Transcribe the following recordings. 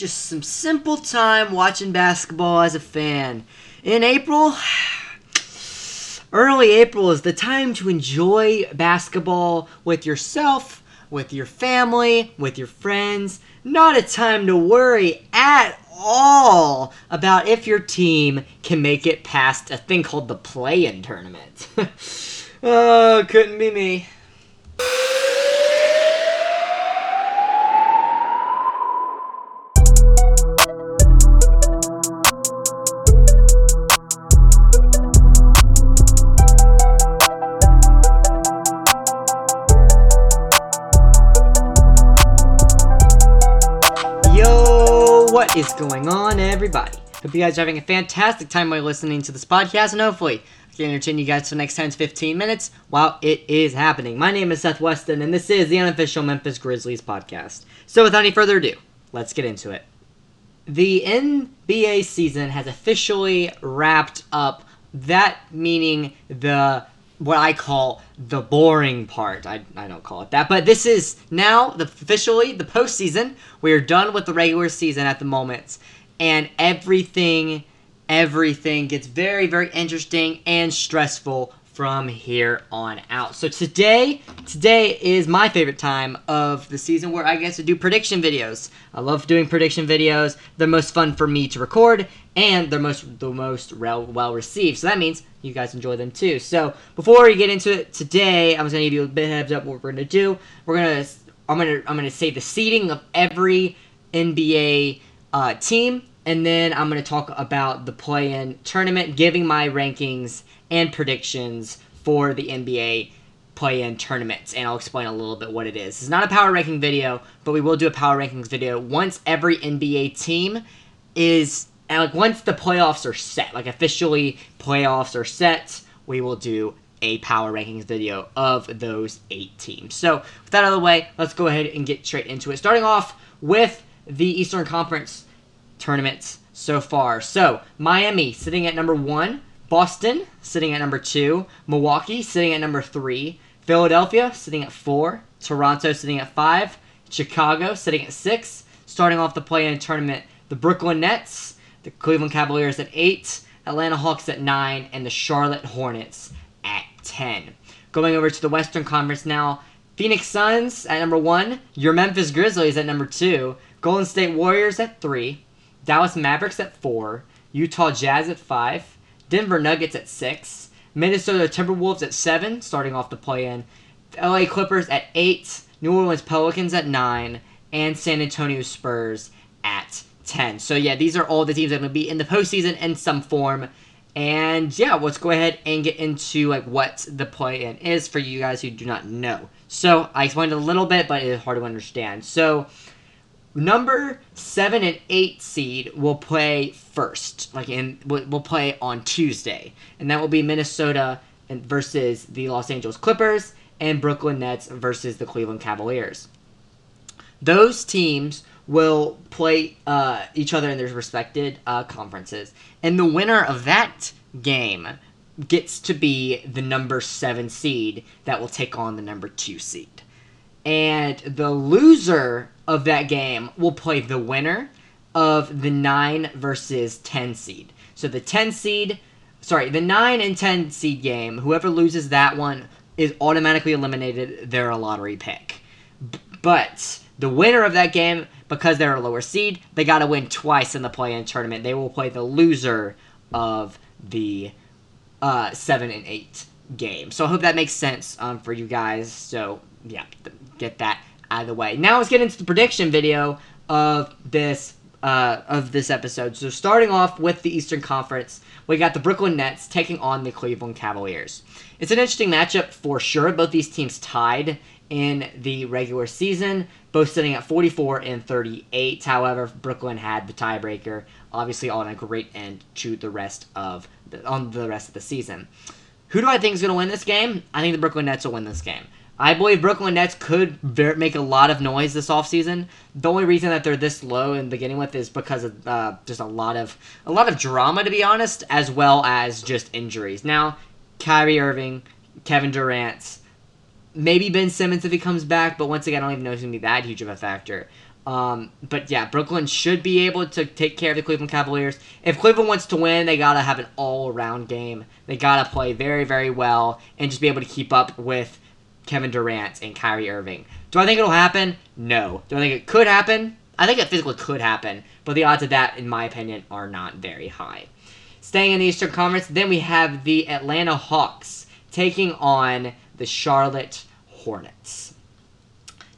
just some simple time watching basketball as a fan. In April, early April is the time to enjoy basketball with yourself, with your family, with your friends. Not a time to worry at all about if your team can make it past a thing called the play in tournament. oh, couldn't be me. What is going on, everybody? Hope you guys are having a fantastic time while listening to this podcast, and hopefully, I can entertain you guys for the next 10 to 15 minutes while it is happening. My name is Seth Weston, and this is the unofficial Memphis Grizzlies podcast. So, without any further ado, let's get into it. The NBA season has officially wrapped up, that meaning the what I call the boring part. I, I don't call it that. But this is now the, officially the postseason. We are done with the regular season at the moment. And everything, everything gets very, very interesting and stressful from here on out. So today, today is my favorite time of the season where I get to do prediction videos. I love doing prediction videos. They're most fun for me to record and they're most the most well received. So that means you guys enjoy them too. So before we get into it today, I'm just gonna give you a bit heads up what we're gonna do. We're gonna I'm gonna I'm gonna say the seeding of every NBA uh, team, and then I'm gonna talk about the play-in tournament, giving my rankings and predictions for the NBA play-in tournaments, and I'll explain a little bit what it is. It's not a power ranking video, but we will do a power rankings video once every NBA team is like once the playoffs are set, like officially playoffs are set, we will do a power rankings video of those eight teams. So with that out of the way, let's go ahead and get straight into it. Starting off with the Eastern Conference tournaments so far. So Miami sitting at number one Boston sitting at number two, Milwaukee sitting at number three, Philadelphia sitting at four, Toronto sitting at five, Chicago sitting at six. Starting off the play-in tournament, the Brooklyn Nets, the Cleveland Cavaliers at eight, Atlanta Hawks at nine, and the Charlotte Hornets at ten. Going over to the Western Conference now, Phoenix Suns at number one, your Memphis Grizzlies at number two, Golden State Warriors at three, Dallas Mavericks at four, Utah Jazz at five, Denver Nuggets at six, Minnesota Timberwolves at seven, starting off the play-in, LA Clippers at eight, New Orleans Pelicans at nine, and San Antonio Spurs at ten. So yeah, these are all the teams that are going to be in the postseason in some form. And yeah, let's go ahead and get into like what the play-in is for you guys who do not know. So I explained a little bit, but it is hard to understand. So number seven and eight seed will play first, like in will play on Tuesday, and that will be Minnesota and versus the Los Angeles Clippers and Brooklyn Nets versus the Cleveland Cavaliers. Those teams will play uh, each other in their respected uh, conferences, and the winner of that game gets to be the number seven seed that will take on the number two seed. And the loser of that game will play the winner of the 9 versus 10 seed. So the 10 seed, sorry, the 9 and 10 seed game, whoever loses that one is automatically eliminated. They're a lottery pick. But the winner of that game, because they're a lower seed, they got to win twice in the play in tournament. They will play the loser of the uh, 7 and 8 game. So I hope that makes sense um, for you guys. So, yeah, get that the way. Now let's get into the prediction video of this uh, of this episode. So starting off with the Eastern Conference, we got the Brooklyn Nets taking on the Cleveland Cavaliers. It's an interesting matchup for sure. Both these teams tied in the regular season, both sitting at 44 and 38. However, Brooklyn had the tiebreaker, obviously on a great end to the rest of the, on the rest of the season. Who do I think is going to win this game? I think the Brooklyn Nets will win this game. I believe Brooklyn Nets could ver- make a lot of noise this offseason. The only reason that they're this low in beginning with is because of uh, just a lot of a lot of drama, to be honest, as well as just injuries. Now, Kyrie Irving, Kevin Durant, maybe Ben Simmons if he comes back, but once again, I don't even know if he's to be that huge of a factor. Um, but yeah, Brooklyn should be able to take care of the Cleveland Cavaliers. If Cleveland wants to win, they gotta have an all-around game. They gotta play very, very well and just be able to keep up with Kevin Durant and Kyrie Irving. Do I think it'll happen? No. Do I think it could happen? I think it physically could happen, but the odds of that, in my opinion, are not very high. Staying in the Eastern Conference, then we have the Atlanta Hawks taking on the Charlotte Hornets.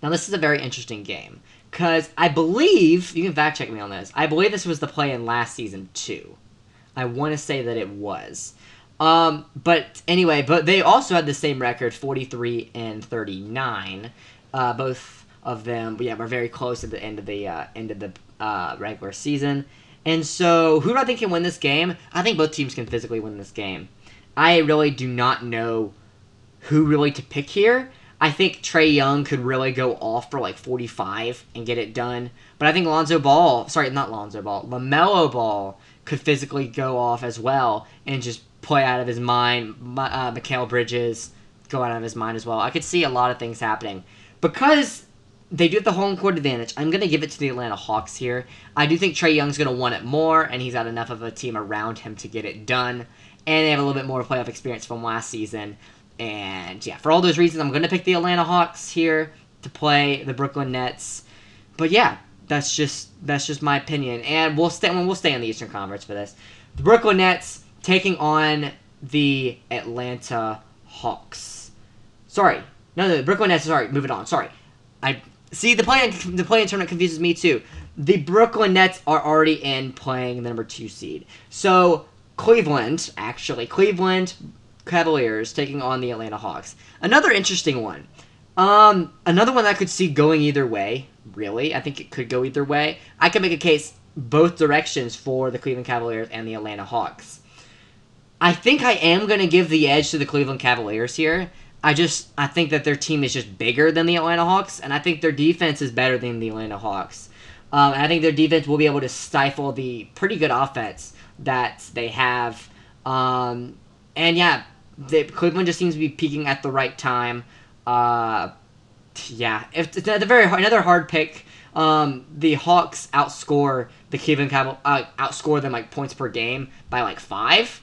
Now, this is a very interesting game because I believe you can fact check me on this. I believe this was the play in last season too. I want to say that it was. Um, but anyway, but they also had the same record, 43 and 39. Uh, both of them, yeah, were very close at the end of the uh, end of the uh, regular season. And so, who do I think can win this game? I think both teams can physically win this game. I really do not know who really to pick here. I think Trae Young could really go off for like 45 and get it done. But I think Lonzo Ball, sorry, not Lonzo Ball, LaMelo Ball could physically go off as well and just play out of his mind. Uh, Mikal Bridges go out of his mind as well. I could see a lot of things happening. Because they do have the home court advantage, I'm going to give it to the Atlanta Hawks here. I do think Trae Young's going to want it more, and he's got enough of a team around him to get it done. And they have a little bit more playoff experience from last season. And yeah, for all those reasons, I'm going to pick the Atlanta Hawks here to play the Brooklyn Nets. But yeah, that's just that's just my opinion. And we'll stay we'll stay in the Eastern Conference for this. The Brooklyn Nets taking on the Atlanta Hawks. Sorry, no, no, the Brooklyn Nets. Sorry, moving on. Sorry, I see the play the play in tournament confuses me too. The Brooklyn Nets are already in playing the number two seed. So Cleveland, actually, Cleveland, Cavaliers taking on the Atlanta Hawks. Another interesting one. Um, another one that I could see going either way. Really, I think it could go either way. I could make a case both directions for the Cleveland Cavaliers and the Atlanta Hawks. I think I am going to give the edge to the Cleveland Cavaliers here. I just I think that their team is just bigger than the Atlanta Hawks, and I think their defense is better than the Atlanta Hawks. Um, I think their defense will be able to stifle the pretty good offense that they have. Um, and yeah, the, Cleveland just seems to be peaking at the right time. Uh, yeah, if it's a very another hard pick. Um, the Hawks outscore the Cleveland Cavaliers, uh, outscore them like points per game by like five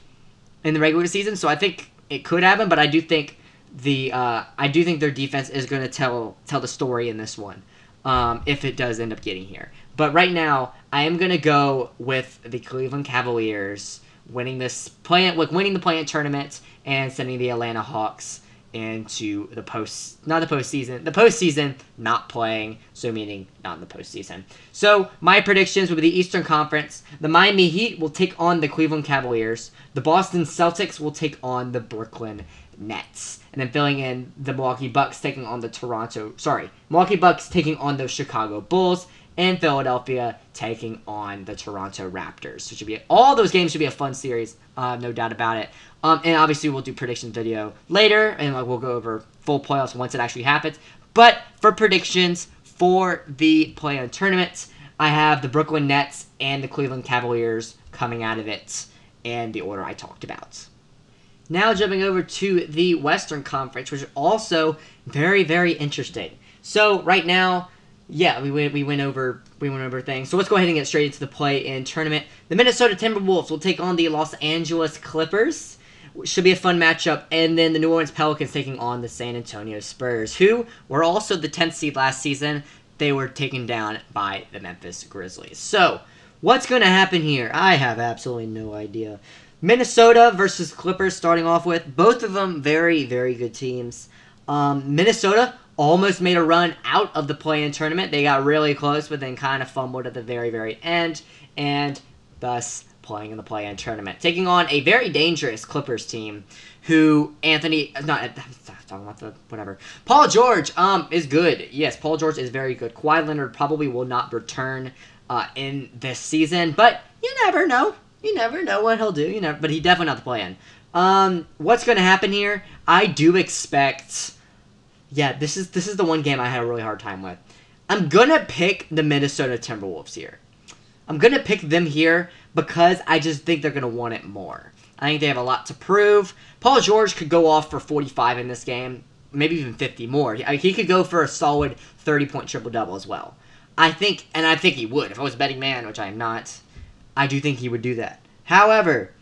in the regular season. So I think it could happen, but I do think the uh, I do think their defense is going to tell tell the story in this one um, if it does end up getting here. But right now, I am going to go with the Cleveland Cavaliers winning this plant, like winning the play-in tournament and sending the Atlanta Hawks into the post not the postseason the postseason not playing so meaning not in the postseason. So my predictions will be the eastern conference. The miami heat will take on the cleveland cavaliers. The boston celtics will take on the brooklyn nets. And then filling in the milwaukee bucks taking on the toronto sorry milwaukee bucks taking on the chicago bulls and Philadelphia taking on the Toronto Raptors. So should be all those games should be a fun series, uh, no doubt about it. Um, and obviously we'll do predictions video later, and like, we'll go over full playoffs once it actually happens. But for predictions for the play-in tournament, I have the Brooklyn Nets and the Cleveland Cavaliers coming out of it and the order I talked about. Now jumping over to the Western Conference, which is also very, very interesting. So right now, yeah, we went we went over we went over things. So let's go ahead and get straight into the play-in tournament. The Minnesota Timberwolves will take on the Los Angeles Clippers. Should be a fun matchup. And then the New Orleans Pelicans taking on the San Antonio Spurs, who were also the 10th seed last season. They were taken down by the Memphis Grizzlies. So, what's going to happen here? I have absolutely no idea. Minnesota versus Clippers starting off with. Both of them very, very good teams. Um, Minnesota almost made a run out of the play-in tournament. They got really close, but then kind of fumbled at the very, very end, and thus playing in the play-in tournament, taking on a very dangerous Clippers team, who Anthony not talking about the whatever. Paul George um is good. Yes, Paul George is very good. Kawhi Leonard probably will not return uh, in this season, but you never know. You never know what he'll do. You know, but he definitely not the play-in. Um, what's going to happen here? I do expect yeah, this is this is the one game I had a really hard time with. I'm gonna pick the Minnesota Timberwolves here. I'm gonna pick them here because I just think they're gonna want it more. I think they have a lot to prove. Paul George could go off for 45 in this game. maybe even 50 more. He, could go for a solid 30 point triple double as well. I think, and I think he would. If I was a betting man, which I am not, I do think he would do that. However,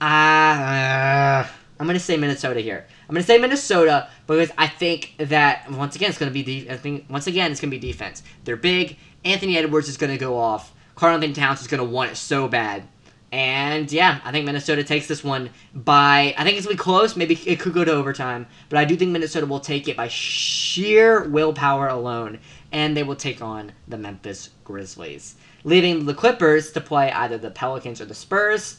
uh, I'm going to say Minnesota here. I'm going to say Minnesota because I think that once again it's going to be de- I think once again it's going to be defense. They're big. Anthony Edwards is going to go off. Karl-Anthony Towns is going to want it so bad. And yeah, I think Minnesota takes this one by. I think it's gonna be close. Maybe it could go to overtime, but I do think Minnesota will take it by sheer willpower alone, and they will take on the Memphis Grizzlies, leaving the Clippers to play either the Pelicans or the Spurs.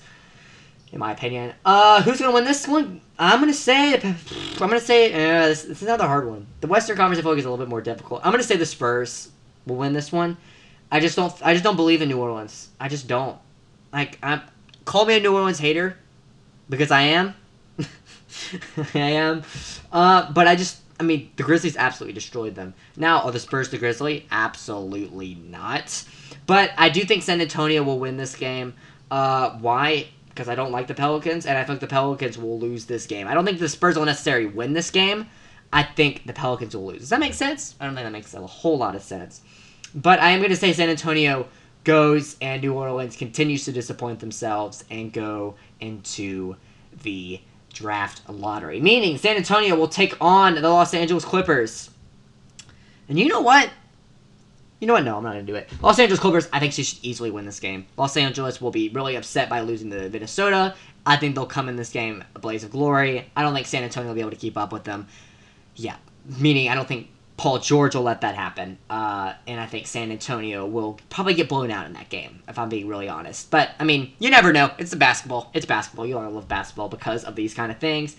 In my opinion, uh, who's gonna win this one? I'm gonna say. I'm gonna say. Uh, this, this is another hard one. The Western Conference I feel like is a little bit more difficult. I'm gonna say the Spurs will win this one. I just don't. I just don't believe in New Orleans. I just don't. Like, I'm, call me a New Orleans hater, because I am. I am. Uh, but I just, I mean, the Grizzlies absolutely destroyed them. Now, are the Spurs the Grizzly? Absolutely not. But I do think San Antonio will win this game. Uh, why? Because I don't like the Pelicans, and I think the Pelicans will lose this game. I don't think the Spurs will necessarily win this game. I think the Pelicans will lose. Does that make sense? I don't think that makes a whole lot of sense. But I am going to say San Antonio goes and New Orleans continues to disappoint themselves and go into the draft lottery. Meaning San Antonio will take on the Los Angeles Clippers. And you know what? You know what? No, I'm not going to do it. Los Angeles Clippers, I think she should easily win this game. Los Angeles will be really upset by losing to Minnesota. I think they'll come in this game a blaze of glory. I don't think San Antonio will be able to keep up with them. Yeah, meaning I don't think Paul George will let that happen. Uh, and I think San Antonio will probably get blown out in that game, if I'm being really honest. But, I mean, you never know. It's the basketball. It's basketball. You all love basketball because of these kind of things.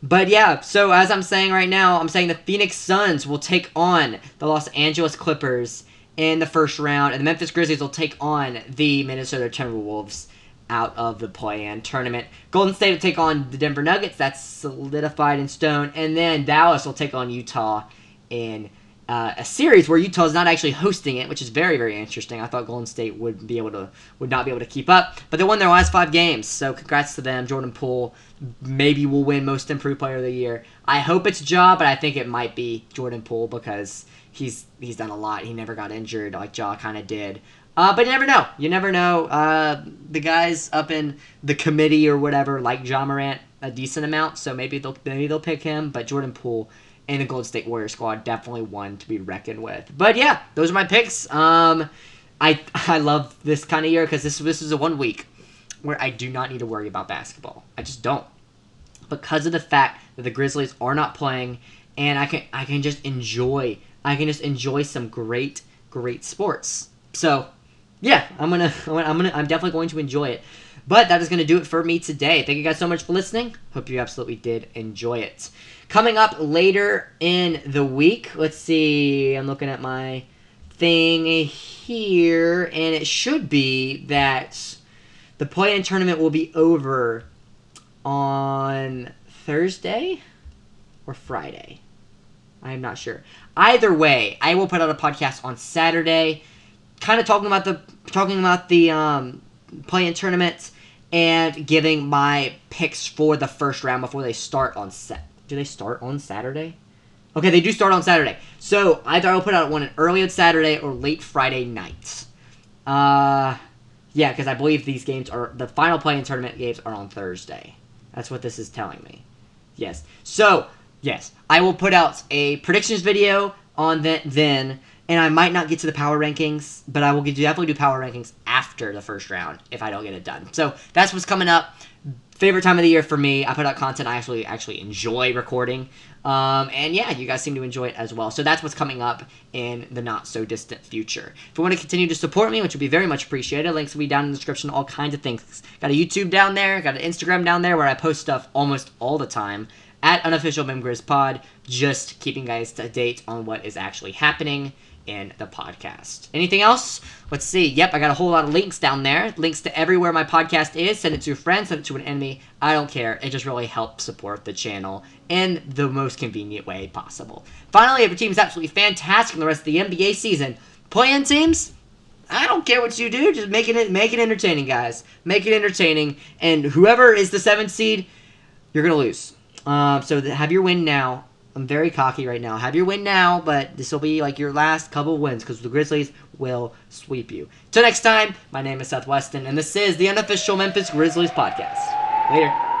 But yeah, so as I'm saying right now, I'm saying the Phoenix Suns will take on the Los Angeles Clippers in the first round, and the Memphis Grizzlies will take on the Minnesota Timberwolves out of the play-in tournament. Golden State will take on the Denver Nuggets. That's solidified in stone. And then Dallas will take on Utah in uh, a series where Utah is not actually hosting it, which is very very interesting. I thought Golden State would be able to would not be able to keep up, but they won their last five games. So congrats to them. Jordan Poole maybe will win Most Improved Player of the Year. I hope it's Ja, but I think it might be Jordan Poole because he's he's done a lot. He never got injured like Ja kind of did. Uh, but you never know. You never know. Uh, the guys up in the committee or whatever like Ja Morant a decent amount, so maybe they'll maybe they'll pick him. But Jordan Poole and the Golden State Warrior squad definitely one to be reckoned with. But yeah, those are my picks. Um, I I love this kind of year because this this is a one week where I do not need to worry about basketball. I just don't because of the fact that the Grizzlies are not playing, and I can I can just enjoy I can just enjoy some great great sports. So yeah, I'm gonna I'm gonna I'm definitely going to enjoy it. But that is going to do it for me today. Thank you guys so much for listening. Hope you absolutely did enjoy it. Coming up later in the week, let's see, I'm looking at my thing here, and it should be that the play in tournament will be over on Thursday or Friday. I'm not sure. Either way, I will put out a podcast on Saturday, kind of talking about the talking about the um, play in tournaments and giving my picks for the first round before they start on set. Do they start on Saturday? Okay, they do start on Saturday. So either I'll put out one early on Saturday or late Friday night. Uh, yeah, because I believe these games are the final play in tournament games are on Thursday. That's what this is telling me. Yes. So yes, I will put out a predictions video on that then, and I might not get to the power rankings, but I will definitely do power rankings after the first round if I don't get it done. So that's what's coming up favorite time of the year for me. I put out content I actually actually enjoy recording. Um, and yeah, you guys seem to enjoy it as well. So that's what's coming up in the not so distant future. If you want to continue to support me, which would be very much appreciated, links will be down in the description. All kinds of things. Got a YouTube down there. Got an Instagram down there where I post stuff almost all the time at unofficial Memgriz Pod. Just keeping guys to date on what is actually happening in the podcast. Anything else? Let's see. Yep, I got a whole lot of links down there. Links to everywhere my podcast is. Send it to a friend, send it to an enemy. I don't care. It just really helps support the channel in the most convenient way possible. Finally, if your team is absolutely fantastic in the rest of the NBA season, play-in teams, I don't care what you do. Just make it make it entertaining, guys. Make it entertaining, and whoever is the seventh seed, you're gonna lose. Uh, so have your win now I'm very cocky right now. Have your win now, but this will be like your last couple wins because the Grizzlies will sweep you. Till next time, my name is Seth Weston, and this is the unofficial Memphis Grizzlies podcast. Later.